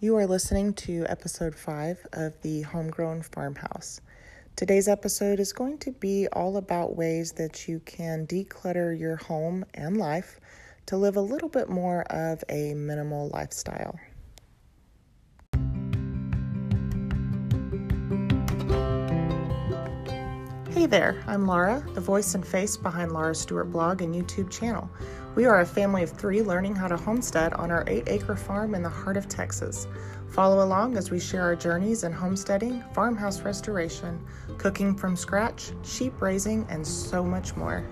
You are listening to episode 5 of the Homegrown Farmhouse. Today's episode is going to be all about ways that you can declutter your home and life to live a little bit more of a minimal lifestyle. Hey there, I'm Laura, the voice and face behind Laura Stewart blog and YouTube channel. We are a family of three learning how to homestead on our eight acre farm in the heart of Texas. Follow along as we share our journeys in homesteading, farmhouse restoration, cooking from scratch, sheep raising, and so much more.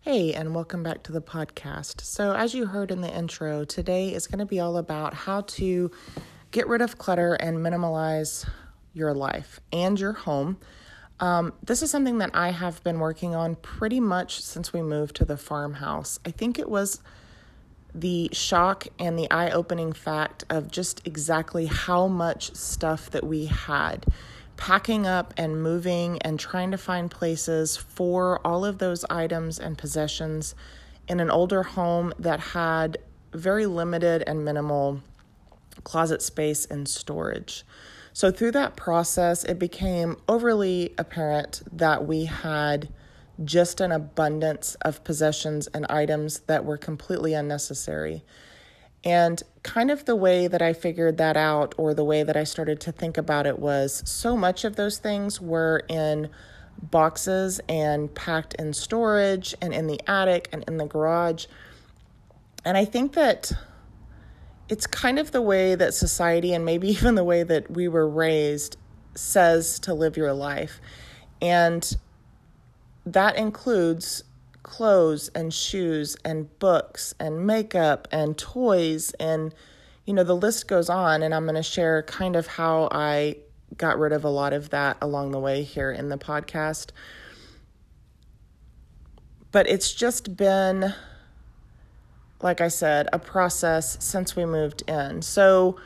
Hey, and welcome back to the podcast. So, as you heard in the intro, today is going to be all about how to get rid of clutter and minimalize your life and your home. Um, this is something that I have been working on pretty much since we moved to the farmhouse. I think it was the shock and the eye opening fact of just exactly how much stuff that we had. Packing up and moving and trying to find places for all of those items and possessions in an older home that had very limited and minimal closet space and storage. So, through that process, it became overly apparent that we had just an abundance of possessions and items that were completely unnecessary. And kind of the way that I figured that out, or the way that I started to think about it, was so much of those things were in boxes and packed in storage and in the attic and in the garage. And I think that it's kind of the way that society and maybe even the way that we were raised says to live your life. And that includes clothes and shoes and books and makeup and toys and you know the list goes on and I'm going to share kind of how I got rid of a lot of that along the way here in the podcast. But it's just been like I said, a process since we moved in. So,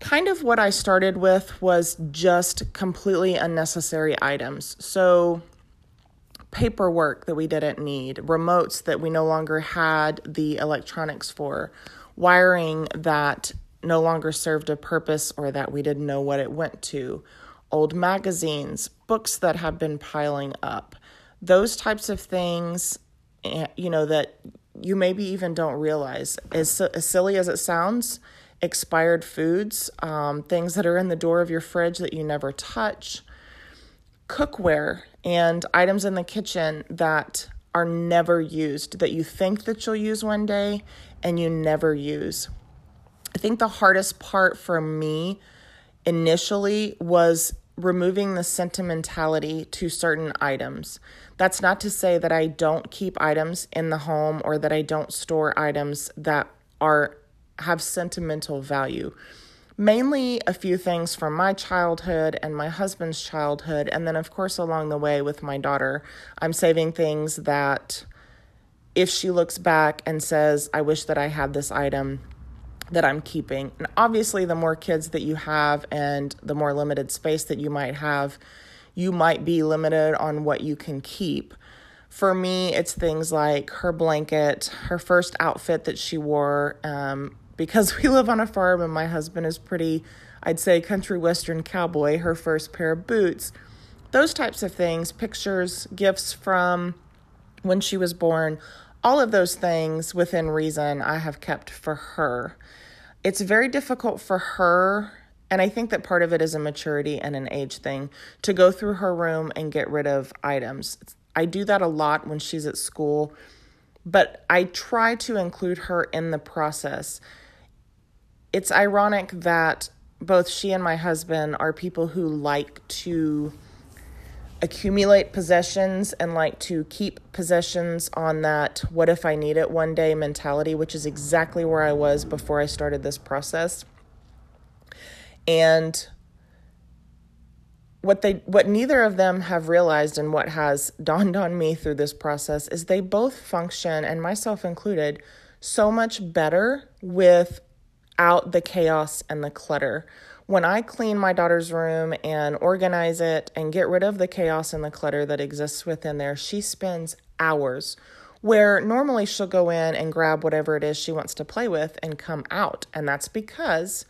kind of what I started with was just completely unnecessary items. So, paperwork that we didn't need, remotes that we no longer had the electronics for, wiring that no longer served a purpose or that we didn't know what it went to, old magazines, books that have been piling up. Those types of things, eh, you know, that you maybe even don't realize. As, as silly as it sounds, expired foods, um, things that are in the door of your fridge that you never touch, cookware, and items in the kitchen that are never used, that you think that you'll use one day and you never use. I think the hardest part for me initially was removing the sentimentality to certain items. That's not to say that I don't keep items in the home or that I don't store items that are have sentimental value. Mainly a few things from my childhood and my husband's childhood and then of course along the way with my daughter, I'm saving things that if she looks back and says, "I wish that I had this item," that I'm keeping. And obviously, the more kids that you have and the more limited space that you might have, you might be limited on what you can keep. For me, it's things like her blanket, her first outfit that she wore, um, because we live on a farm and my husband is pretty, I'd say, country western cowboy, her first pair of boots, those types of things, pictures, gifts from when she was born, all of those things within reason I have kept for her it's very difficult for her and I think that part of it is a maturity and an age thing to go through her room and get rid of items. I do that a lot when she's at school, but I try to include her in the process. It's ironic that both she and my husband are people who like to accumulate possessions and like to keep possessions on that what if I need it one day mentality, which is exactly where I was before I started this process. And what they what neither of them have realized and what has dawned on me through this process is they both function and myself included so much better without the chaos and the clutter when I clean my daughter's room and organize it and get rid of the chaos and the clutter that exists within there, she spends hours where normally she'll go in and grab whatever it is she wants to play with and come out. And that's because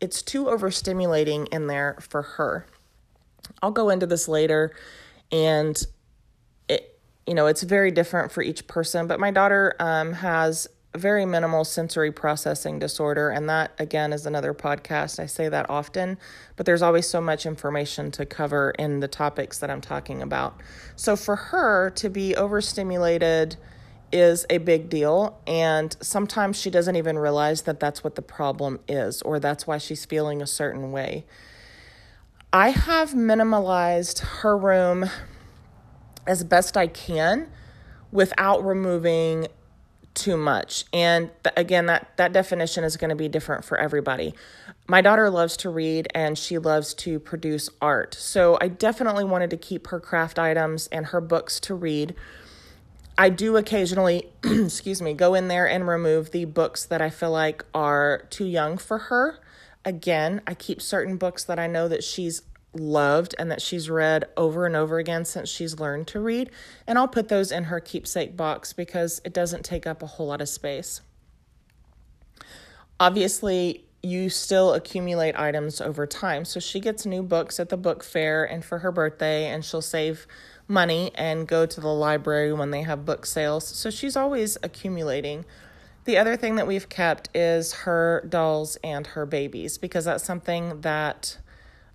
it's too overstimulating in there for her. I'll go into this later and it you know, it's very different for each person, but my daughter um, has very minimal sensory processing disorder. And that, again, is another podcast. I say that often, but there's always so much information to cover in the topics that I'm talking about. So for her to be overstimulated is a big deal. And sometimes she doesn't even realize that that's what the problem is, or that's why she's feeling a certain way. I have minimalized her room as best I can without removing too much. And th- again, that, that definition is going to be different for everybody. My daughter loves to read and she loves to produce art. So I definitely wanted to keep her craft items and her books to read. I do occasionally, excuse me, go in there and remove the books that I feel like are too young for her. Again, I keep certain books that I know that she's loved and that she's read over and over again since she's learned to read. And I'll put those in her keepsake box because it doesn't take up a whole lot of space. Obviously, you still accumulate items over time. So she gets new books at the book fair and for her birthday, and she'll save money and go to the library when they have book sales. So she's always accumulating. The other thing that we've kept is her dolls and her babies because that's something that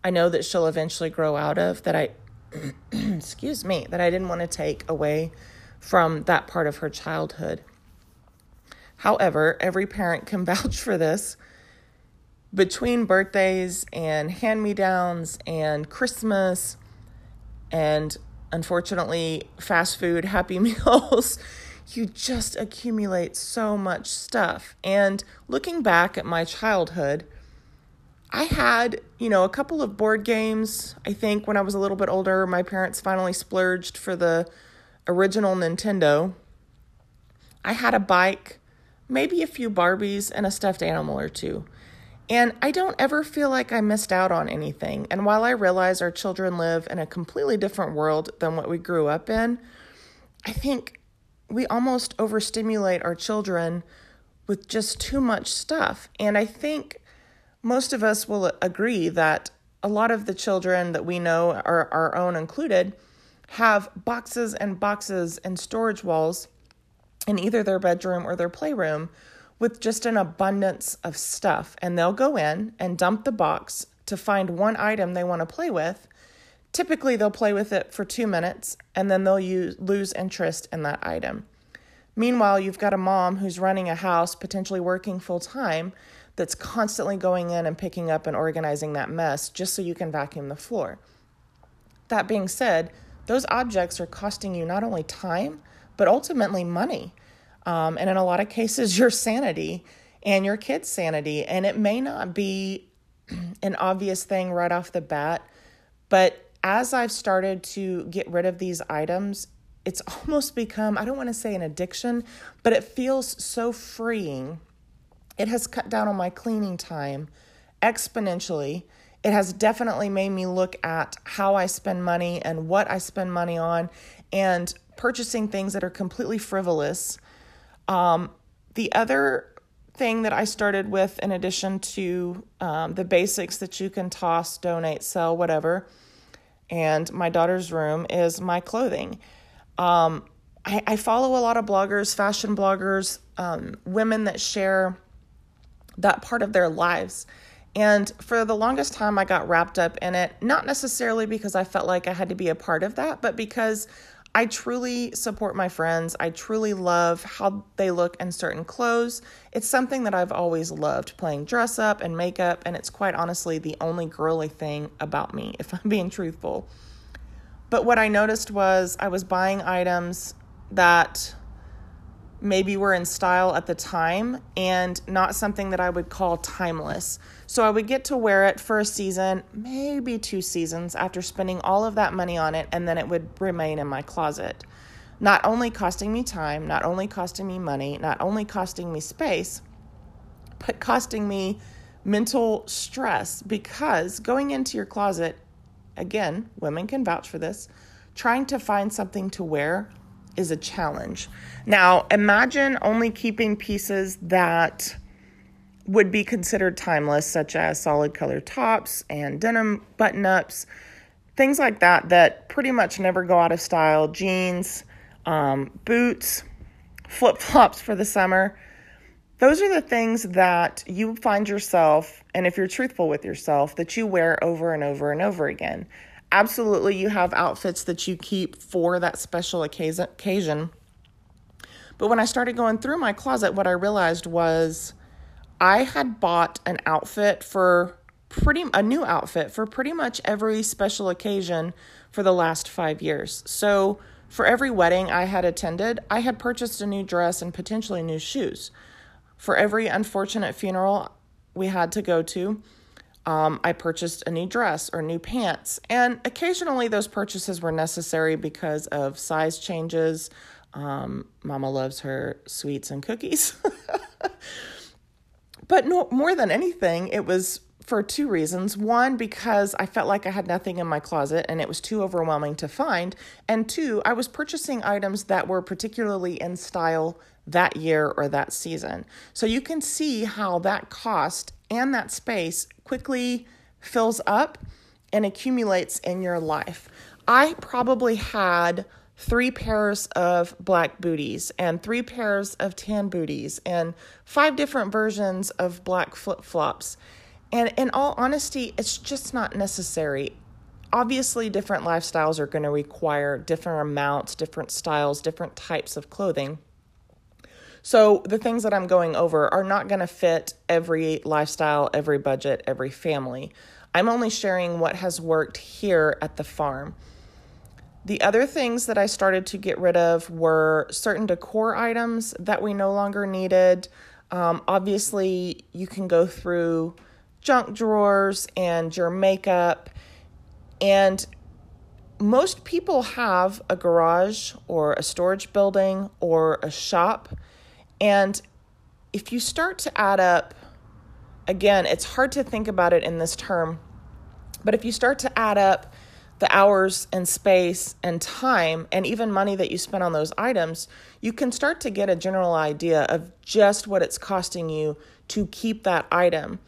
I know that she'll eventually grow out of that I excuse me, that I didn't want to take away from that part of her childhood. However, every parent can vouch for this. Between birthdays and hand me downs and Christmas and unfortunately fast food happy meals, you just accumulate so much stuff. And looking back at my childhood, I had, you know, a couple of board games. I think when I was a little bit older, my parents finally splurged for the original Nintendo. I had a bike, maybe a few Barbies, and a stuffed animal or two. And I don't ever feel like I missed out on anything. And while I realize our children live in a completely different world than what we grew up in, I think we almost overstimulate our children with just too much stuff. And I think most of us will agree that a lot of the children that we know, our, our own included, have boxes and boxes and storage walls in either their bedroom or their playroom with just an abundance of stuff. And they'll go in and dump the box to find one item they want to play with. Typically, they'll play with it for two minutes and then they'll use, lose interest in that item. Meanwhile, you've got a mom who's running a house, potentially working full time, that's constantly going in and picking up and organizing that mess just so you can vacuum the floor. That being said, those objects are costing you not only time, but ultimately money. Um, and in a lot of cases, your sanity and your kids' sanity. And it may not be an obvious thing right off the bat, but as I've started to get rid of these items, it's almost become, I don't want to say an addiction, but it feels so freeing it has cut down on my cleaning time exponentially. It has definitely made me look at how I spend money and what I spend money on and purchasing things that are completely frivolous. Um, the other thing that I started with, in addition to um, the basics that you can toss, donate, sell, whatever, and my daughter's room, is my clothing. Um, I, I, follow a lot of bloggers, fashion bloggers, um, women that share that part of their lives. And for the longest time, I got wrapped up in it, not necessarily because I felt like I had to be a part of that, but because I truly support my friends. I truly love how they look in certain clothes. It's something that I've always loved playing dress up and makeup, and it's quite honestly the only girly thing about me, if I'm being truthful. But what I noticed was I was buying items that maybe were in style at the time and not something that I would call timeless. So I would get to wear it for a season, maybe two seasons after spending all of that money on it, and then it would remain in my closet. Not only costing me time, not only costing me money, not only costing me space, but costing me mental stress because going into your closet, again, women can vouch for this, trying to find something to wear is a challenge. Now, imagine only keeping pieces that would be considered timeless, such as solid color tops and denim button ups, things like that, that pretty much never go out of style. Jeans, um, boots, flip flops for the summer. Those are the things that you find yourself, and if you're truthful with yourself, that you wear over and over and over again. Absolutely, you have outfits that you keep for that special occasion. But when I started going through my closet, what I realized was I had bought an outfit for pretty a new outfit for pretty much every special occasion for the last 5 years. So, for every wedding I had attended, I had purchased a new dress and potentially new shoes. For every unfortunate funeral we had to go to, um, I purchased a new dress or new pants. And occasionally those purchases were necessary because of size changes. Um, Mama loves her sweets and cookies. But no, more than anything, it was for two reasons. One, because I felt like I had nothing in my closet and it was too overwhelming to find. And two, I was purchasing items that were particularly in style that year or that season. So you can see how that cost and that space quickly fills up and accumulates in your life. I probably had three pairs of black booties and three pairs of tan booties and five different versions of black flip flops. And in all honesty, it's just not necessary. Obviously, different lifestyles are going to require different amounts, different styles, different types of clothing. So, the things that I'm going over are not going to fit every lifestyle, every budget, every family. I'm only sharing what has worked here at the farm. The other things that I started to get rid of were certain decor items that we no longer needed. Um, obviously, you can go through junk drawers and your makeup, and most people have a garage or a storage building or a shop. And if you start to add up, again, it's hard to think about it in this term, but if you start to add up the hours and space and time and even money that you spend on those items, you can start to get a general idea of just what it's costing you to keep that item.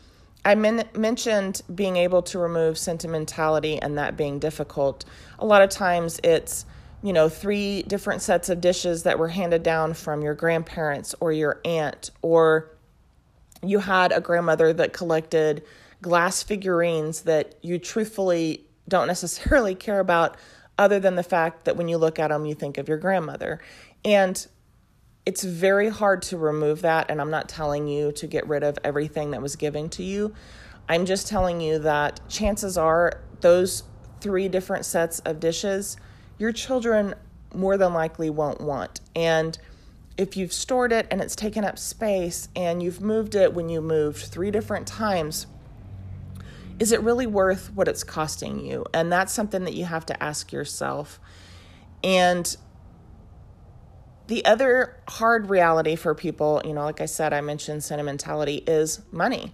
I men- mentioned being able to remove sentimentality and that being difficult. A lot of times it's, you know, three different sets of dishes that were handed down from your grandparents or your aunt, or you had a grandmother that collected glass figurines that you truthfully don't necessarily care about other than the fact that when you look at them, you think of your grandmother. And it's very hard to remove that. And I'm not telling you to get rid of everything that was given to you. I'm just telling you that chances are those three different sets of dishes, your children more than likely won't want. And if you've stored it and it's taken up space and you've moved it when you moved three different times, is it really worth what it's costing you? And that's something that you have to ask yourself. And the other hard reality for people, you know, like I said, I mentioned sentimentality, is money.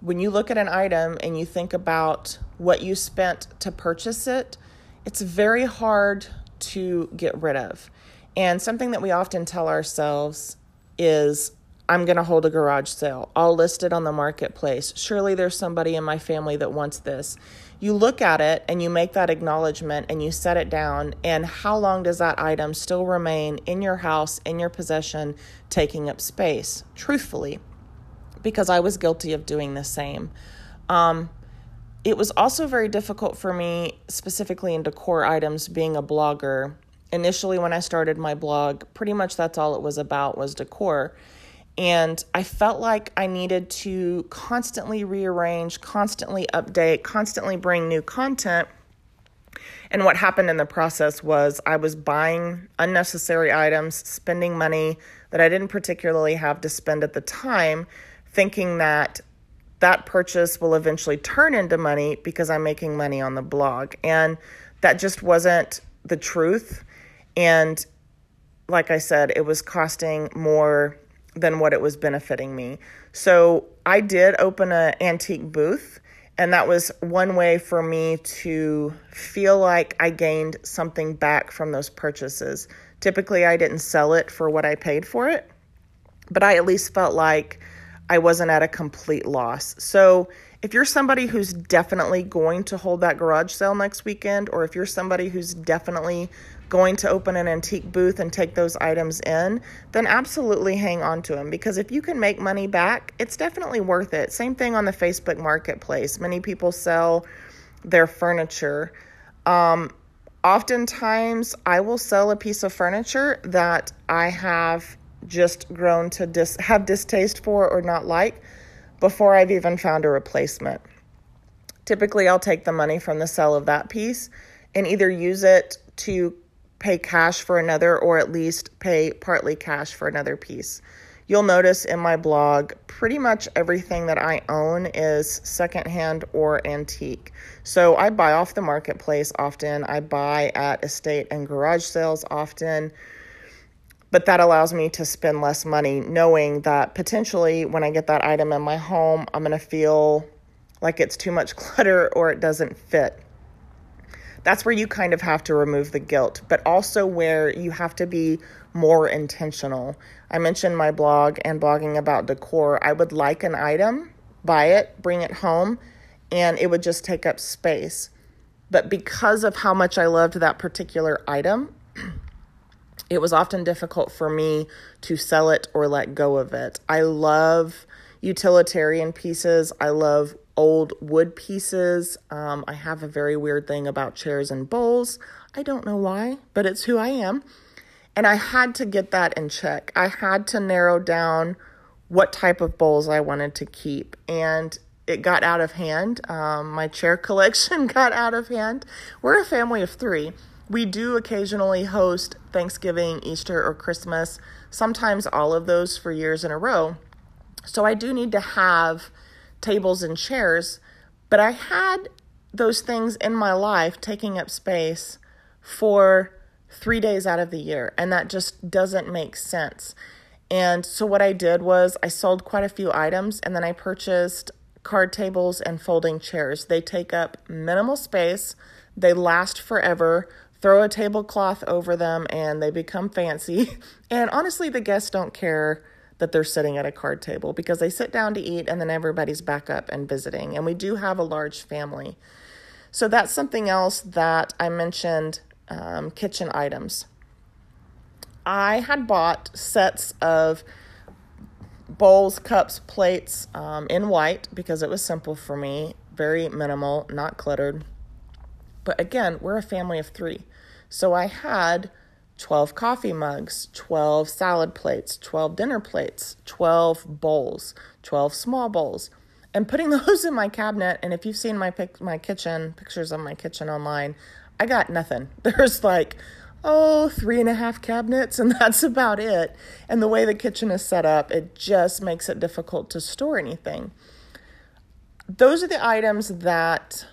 When you look at an item and you think about what you spent to purchase it, it's very hard to get rid of. And something that we often tell ourselves is I'm going to hold a garage sale. I'll list it on the marketplace. Surely there's somebody in my family that wants this. You look at it and you make that acknowledgement and you set it down. And how long does that item still remain in your house, in your possession, taking up space? Truthfully, because I was guilty of doing the same. Um, it was also very difficult for me, specifically in decor items, being a blogger. Initially, when I started my blog, pretty much that's all it was about was decor and I felt like I needed to constantly rearrange, constantly update, constantly bring new content. And what happened in the process was I was buying unnecessary items, spending money that I didn't particularly have to spend at the time, thinking that that purchase will eventually turn into money because I'm making money on the blog. And that just wasn't the truth. And like I said, it was costing more than what it was benefiting me. So I did open an antique booth, and that was one way for me to feel like I gained something back from those purchases Typically, I didn't sell it for what I paid for it, but I at least felt like I wasn't at a complete loss. So, if you're somebody who's definitely going to hold that garage sale next weekend, or if you're somebody who's definitely going to open an antique booth and take those items in, then absolutely hang on to them because if you can make money back, it's definitely worth it. Same thing on the Facebook marketplace. Many people sell their furniture. Um, oftentimes, I will sell a piece of furniture that I have just grown to dis- have distaste for or not like before I've even found a replacement. Typically, I'll take the money from the sale of that piece and either use it to pay cash for another or at least pay partly cash for another piece. You'll notice in my blog, pretty much everything that I own is secondhand or antique. So I buy off the marketplace often, I buy at estate and garage sales often. But that allows me to spend less money knowing that potentially when I get that item in my home, I'm going to feel like it's too much clutter or it doesn't fit that's where you kind of have to remove the guilt, but also where you have to be more intentional. I mentioned my blog and blogging about decor. I would like an item, buy it, bring it home, and it would just take up space. But because of how much I loved that particular item, it was often difficult for me to sell it or let go of it. I love utilitarian pieces. I love old wood pieces. Um, I have a very weird thing about chairs and bowls. I don't know why, but it's who I am. And I had to get that in check. I had to narrow down what type of bowls I wanted to keep. And it got out of hand. Um, my chair collection got out of hand. We're a family of three. We do occasionally host Thanksgiving, Easter, or Christmas, sometimes all of those for years in a row. So I do need to have tables and chairs, but I had those things in my life taking up space for three days out of the year, and that just doesn't make sense. And so, what I did was I sold quite a few items and then I purchased card tables and folding chairs. They take up minimal space, they last forever. Throw a tablecloth over them and they become fancy. And honestly, the guests don't care that they're sitting at a card table because they sit down to eat and then everybody's back up and visiting. And we do have a large family. So that's something else that I mentioned um, kitchen items. I had bought sets of bowls, cups, plates um, in white because it was simple for me, very minimal, not cluttered. But again, we're a family of three. So I had 12 coffee mugs, 12 salad plates, 12 dinner plates, 12 bowls, 12 small bowls, and putting those in my cabinet. And if you've seen my pic- my kitchen pictures of my kitchen online, I got nothing. There's like oh three and a half cabinets, and that's about it. And the way the kitchen is set up, it just makes it difficult to store anything. Those are the items that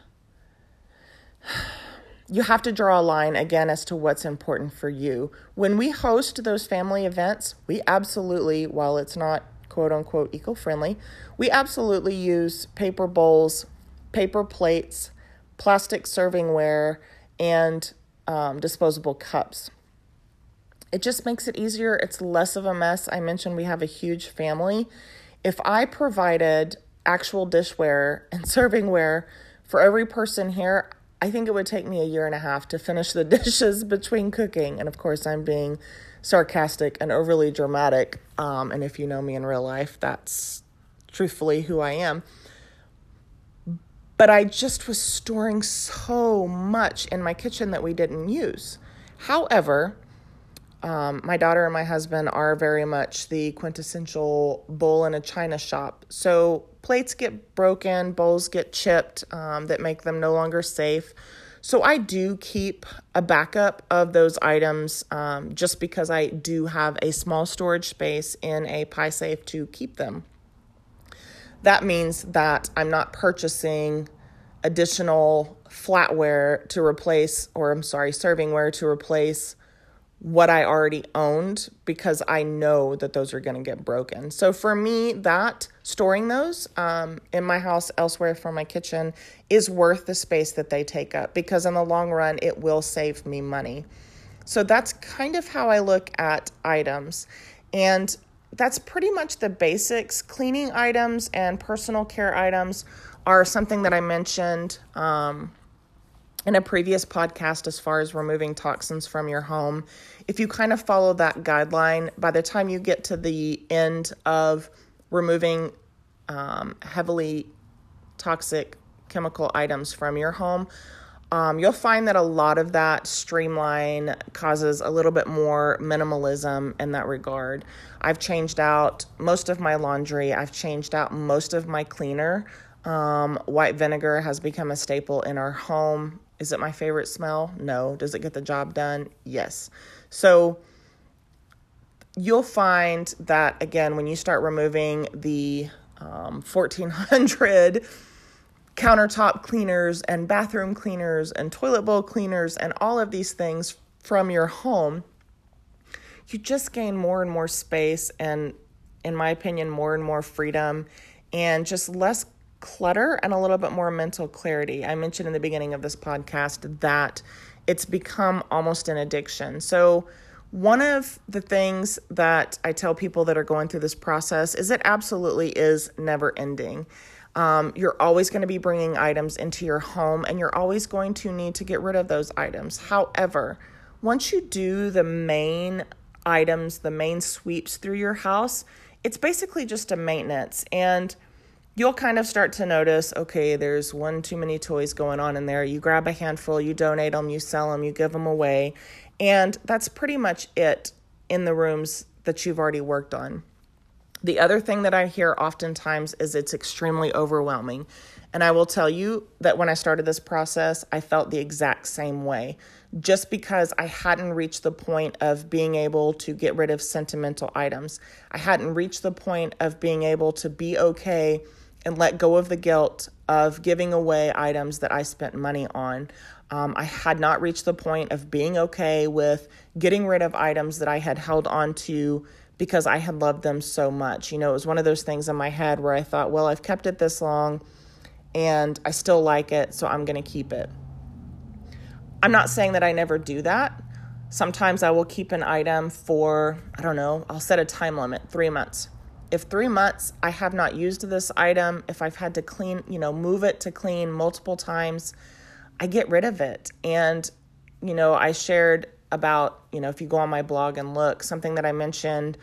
you have to draw a line again as to what's important for you. When we host those family events, we absolutely, while it's not quote unquote eco friendly, we absolutely use paper bowls, paper plates, plastic servingware, and um, disposable cups. It just makes it easier. It's less of a mess. I mentioned we have a huge family. If I provided actual dishware and servingware for every person here, I think it would take me a year and a half to finish the dishes between cooking. And of course, I'm being sarcastic and overly dramatic. Um, and if you know me in real life, that's truthfully who I am. But I just was storing so much in my kitchen that we didn't use. However, um, my daughter and my husband are very much the quintessential bowl in a china shop. So plates get broken, bowls get chipped um, that make them no longer safe. So I do keep a backup of those items um, just because I do have a small storage space in a pie safe to keep them. That means that I'm not purchasing additional flatware to replace, or I'm sorry, servingware to replace what I already owned because I know that those are going to get broken. So for me, that storing those um, in my house elsewhere from my kitchen is worth the space that they take up because in the long run, it will save me money. So that's kind of how I look at items. And that's pretty much the basics. Cleaning items and personal care items are something that I mentioned um, in a previous podcast as far as removing toxins from your home. If you kind of follow that guideline, by the time you get to the end of removing um, heavily toxic chemical items from your home, um, you'll find that a lot of that streamline causes a little bit more minimalism in that regard. I've changed out most of my laundry, I've changed out most of my cleaner. Um, white vinegar has become a staple in our home. Is it my favorite smell? No. Does it get the job done? Yes. So you'll find that again when you start removing the um, 1400 countertop cleaners and bathroom cleaners and toilet bowl cleaners and all of these things from your home, you just gain more and more space and, in my opinion, more and more freedom and just less clutter and a little bit more mental clarity. I mentioned in the beginning of this podcast that it's become almost an addiction. So, one of the things that I tell people that are going through this process is it absolutely is never ending. Um, you're always going to be bringing items into your home and you're always going to need to get rid of those items. However, once you do the main items, the main sweeps through your house, it's basically just a maintenance. And you'll kind of start to notice okay, there's one too many toys going on in there. You grab a handful, you donate them, you sell them, you give them away. And that's pretty much it in the rooms that you've already worked on. The other thing that I hear oftentimes is it's extremely overwhelming. And I will tell you that when I started this process, I felt the exact same way. Just because I hadn't reached the point of being able to get rid of sentimental items, I hadn't reached the point of being able to be okay and let go of the guilt of giving away items that I spent money on. Um, I had not reached the point of being okay with getting rid of items that I had held on to because I had loved them so much. You know, it was one of those things in my head where I thought, well, I've kept it this long and I still like it, so I'm going to keep it. I'm not saying that I never do that. Sometimes I will keep an item for, I don't know, I'll set a time limit three months. If three months I have not used this item, if I've had to clean, you know, move it to clean multiple times, I get rid of it. And, you know, I shared about, you know, if you go on my blog and look, something that I mentioned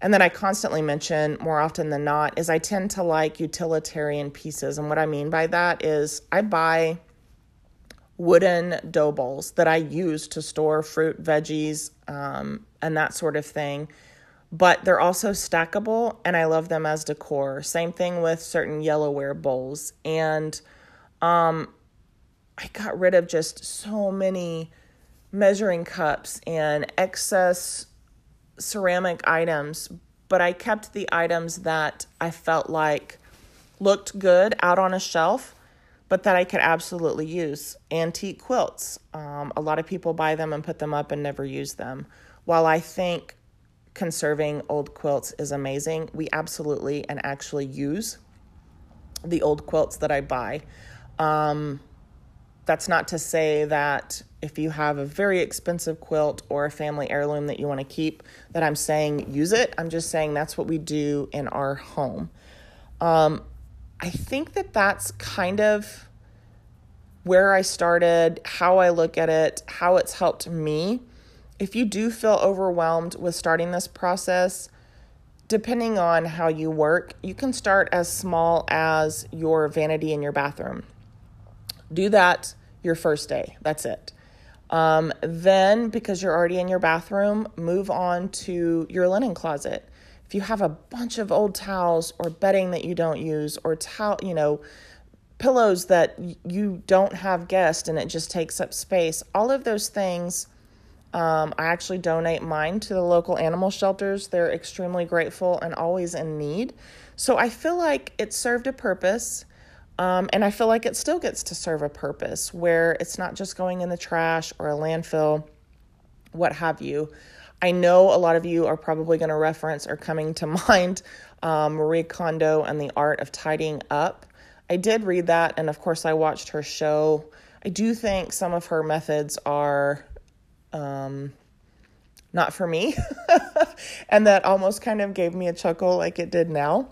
and that I constantly mention more often than not is I tend to like utilitarian pieces. And what I mean by that is I buy wooden dough bowls that I use to store fruit, veggies, um, and that sort of thing. But they're also stackable and I love them as decor. Same thing with certain yellowware bowls. And um, I got rid of just so many measuring cups and excess ceramic items, but I kept the items that I felt like looked good out on a shelf, but that I could absolutely use. Antique quilts. Um, a lot of people buy them and put them up and never use them. While I think conserving old quilts is amazing, we absolutely and actually use the old quilts that I buy. Um, that's not to say that if you have a very expensive quilt or a family heirloom that you want to keep, that I'm saying use it. I'm just saying that's what we do in our home. Um, I think that that's kind of where I started, how I look at it, how it's helped me. If you do feel overwhelmed with starting this process, depending on how you work, you can start as small as your vanity in your bathroom. Do that your first day. That's it. Um, then, because you're already in your bathroom, move on to your linen closet. If you have a bunch of old towels or bedding that you don't use, or towel, you know, pillows that you don't have guests and it just takes up space, all of those things. Um, I actually donate mine to the local animal shelters. They're extremely grateful and always in need. So I feel like it served a purpose. Um, and I feel like it still gets to serve a purpose where it's not just going in the trash or a landfill, what have you. I know a lot of you are probably going to reference or coming to mind um, Marie Kondo and the art of tidying up. I did read that, and of course, I watched her show. I do think some of her methods are um, not for me. and that almost kind of gave me a chuckle like it did now.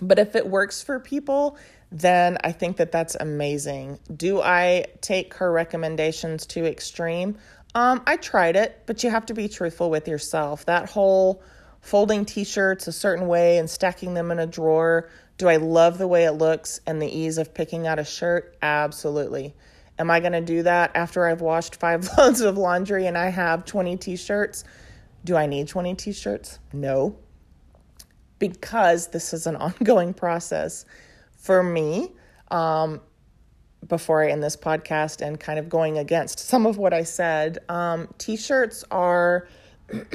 But if it works for people, then I think that that's amazing. Do I take her recommendations to extreme? Um, I tried it, but you have to be truthful with yourself. That whole folding t shirts a certain way and stacking them in a drawer. Do I love the way it looks and the ease of picking out a shirt? Absolutely. Am I going to do that after I've washed five loads of laundry and I have 20 t shirts? Do I need 20 t shirts? No, because this is an ongoing process for me. Um, before I end this podcast and kind of going against some of what I said, um, t shirts are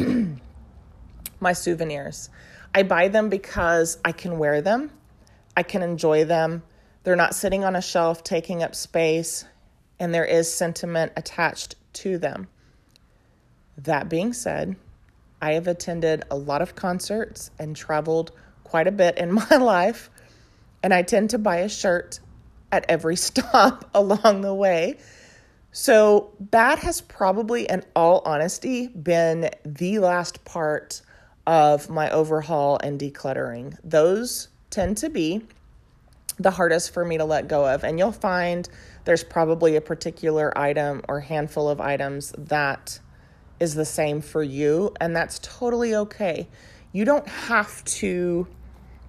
my souvenirs. I buy them because I can wear them, I can enjoy them. They're not sitting on a shelf taking up space, and there is sentiment attached to them. That being said, I have attended a lot of concerts and traveled quite a bit in my life, and I tend to buy a shirt at every stop along the way. So, that has probably, in all honesty, been the last part of my overhaul and decluttering. Those tend to be the hardest for me to let go of. And you'll find there's probably a particular item or handful of items that is the same for you, and that's totally okay. You don't have to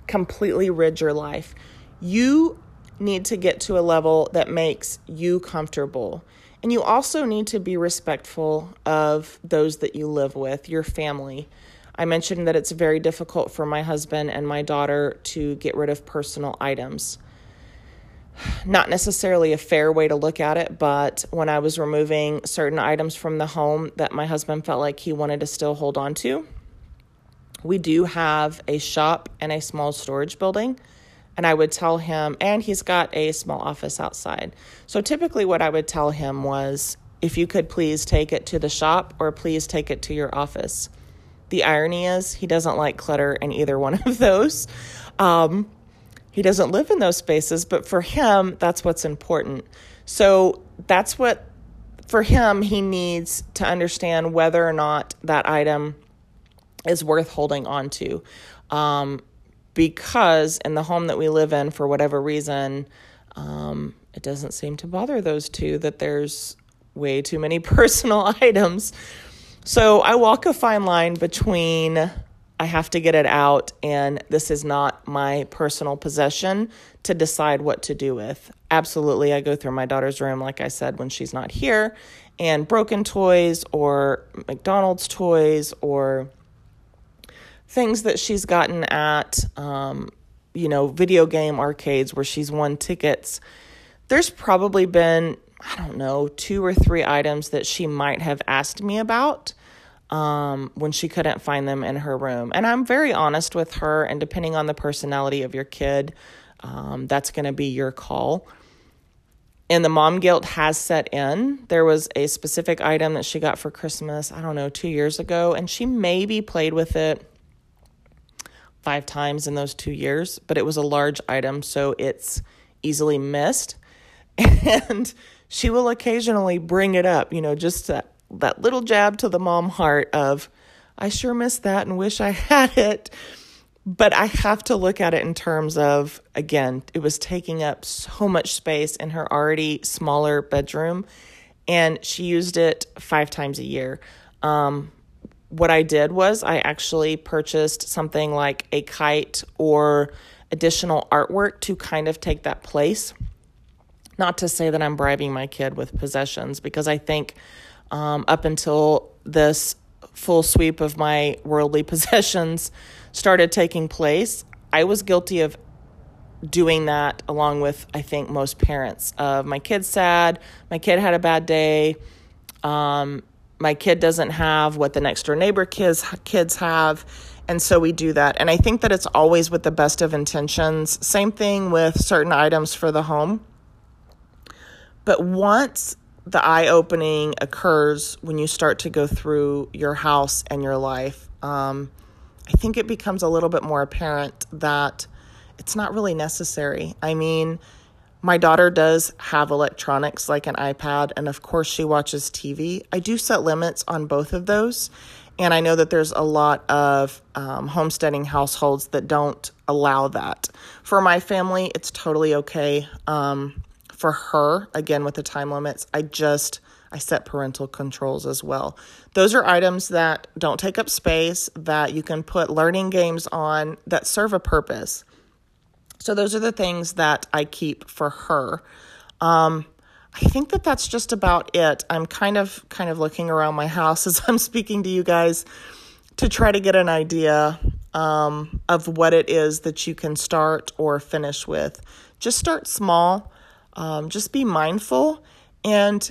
completely rid your life. You need to get to a level that makes you comfortable. And you also need to be respectful of those that you live with, your family. I mentioned that it's very difficult for my husband and my daughter to get rid of personal items. Not necessarily a fair way to look at it, but when I was removing certain items from the home that my husband felt like he wanted to still hold on to, we do have a shop and a small storage building. And I would tell him, and he's got a small office outside. So typically, what I would tell him was, if you could please take it to the shop or please take it to your office. The irony is, he doesn't like clutter in either one of those. Um, he doesn't live in those spaces, but for him, that's what's important. So that's what, for him, he needs to understand whether or not that item is worth holding on to. Um, because in the home that we live in, for whatever reason, um, it doesn't seem to bother those two that there's way too many personal items. So I walk a fine line between I have to get it out and this is not my personal possession to decide what to do with. Absolutely, I go through my daughter's room, like I said, when she's not here, and broken toys or McDonald's toys or things that she's gotten at, um, you know, video game arcades where she's won tickets. There's probably been, I don't know, two or three items that she might have asked me about um, when she couldn't find them in her room. And I'm very honest with her, and depending on the personality of your kid, um, that's going to be your call. And the mom guilt has set in. There was a specific item that she got for Christmas, I don't know, two years ago, and she maybe played with it five times in those two years, but it was a large item, so it's easily missed. And she will occasionally bring it up, you know, just that, that little jab to the mom heart of, I sure miss that and wish I had it. But I have to look at it in terms of, again, it was taking up so much space in her already smaller bedroom, and she used it five times a year. Um, what I did was I actually purchased something like a kite or additional artwork to kind of take that place. Not to say that I'm bribing my kid with possessions, because I think um, up until this full sweep of my worldly possessions started taking place, I was guilty of doing that along with, I think, most parents. Of my kid's sad, my kid had a bad day. Um, my kid doesn't have what the next door neighbor kids kids have and so we do that and i think that it's always with the best of intentions same thing with certain items for the home but once the eye opening occurs when you start to go through your house and your life um, i think it becomes a little bit more apparent that it's not really necessary i mean My daughter does have electronics like an iPad, and of course, she watches TV. I do set limits on both of those. And I know that there's a lot of um, homesteading households that don't allow that. For my family, it's totally okay. Um, for her, again, with the time limits, I just I set parental controls as well. Those are items that don't take up space, that you can put learning games on that serve a purpose. So those are the things that I keep for her. Um, I think that that's just about it. I'm kind of kind of looking around my house as I'm speaking to you guys to try to get an idea um, of what it is that you can start or finish with. Just start small. Um, just be mindful and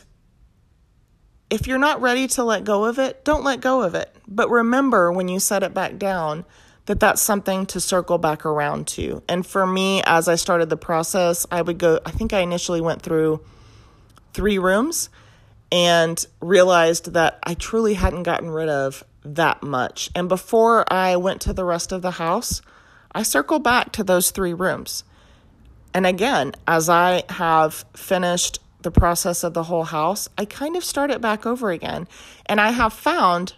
if you're not ready to let go of it, don't let go of it. But remember when you set it back down that that's something to circle back around to. And for me, as I started the process, I would go, I think I initially went through three rooms and realized that I truly hadn't gotten rid of that much. And before I went to the rest of the house, I circled back to those three rooms. And again, as I have finished the process of the whole house, I kind of start it back over again. And I have found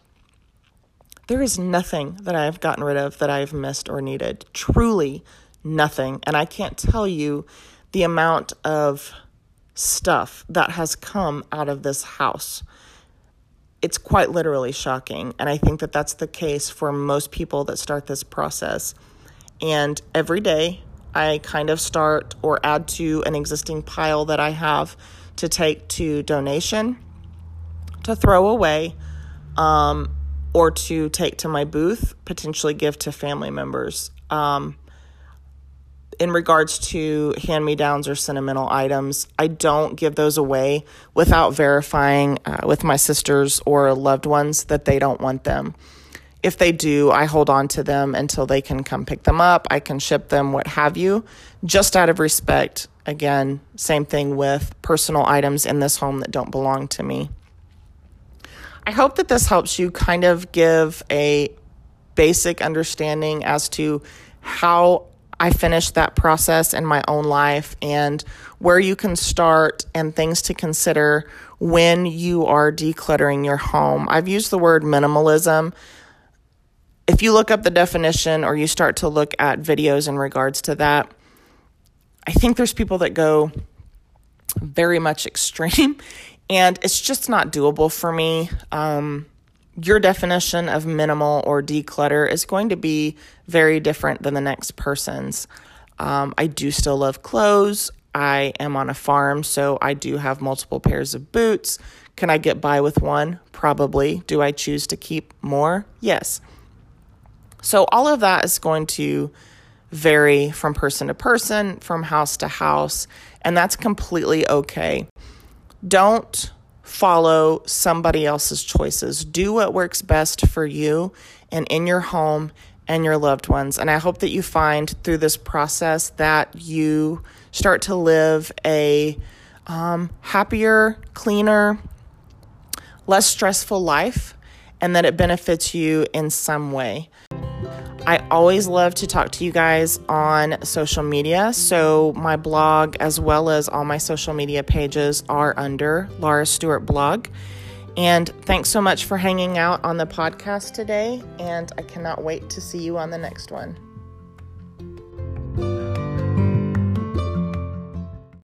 there is nothing that I have gotten rid of that I've missed or needed. Truly nothing. And I can't tell you the amount of stuff that has come out of this house. It's quite literally shocking. And I think that that's the case for most people that start this process. And every day I kind of start or add to an existing pile that I have to take to donation, to throw away, um, or to take to my booth, potentially give to family members. Um, in regards to hand me downs or sentimental items, I don't give those away without verifying uh, with my sisters or loved ones that they don't want them if they do, I hold on to them until they can come pick them up. I can ship them, what have you, just out of respect. Again, same thing with personal items in this home that don't belong to me. I hope that this helps you kind of give a basic understanding as to how I finished that process in my own life and where you can start and things to consider when you are decluttering your home. I've used the word minimalism if you look up the definition or you start to look at videos in regards to that, I think there's people that go very much extreme, and it's just not doable for me. Um, your definition of minimal or declutter is going to be very different than the next person's. Um, I do still love clothes. I am on a farm, so I do have multiple pairs of boots. Can I get by with one? Probably. Do I choose to keep more? Yes. So, all of that is going to vary from person to person, from house to house, and that's completely okay. Don't follow somebody else's choices. Do what works best for you and in your home and your loved ones. And I hope that you find through this process that you start to live a um, happier, cleaner, less stressful life, and that it benefits you in some way. I always love to talk to you guys on social media. So, my blog, as well as all my social media pages, are under Laura Stewart Blog. And thanks so much for hanging out on the podcast today. And I cannot wait to see you on the next one.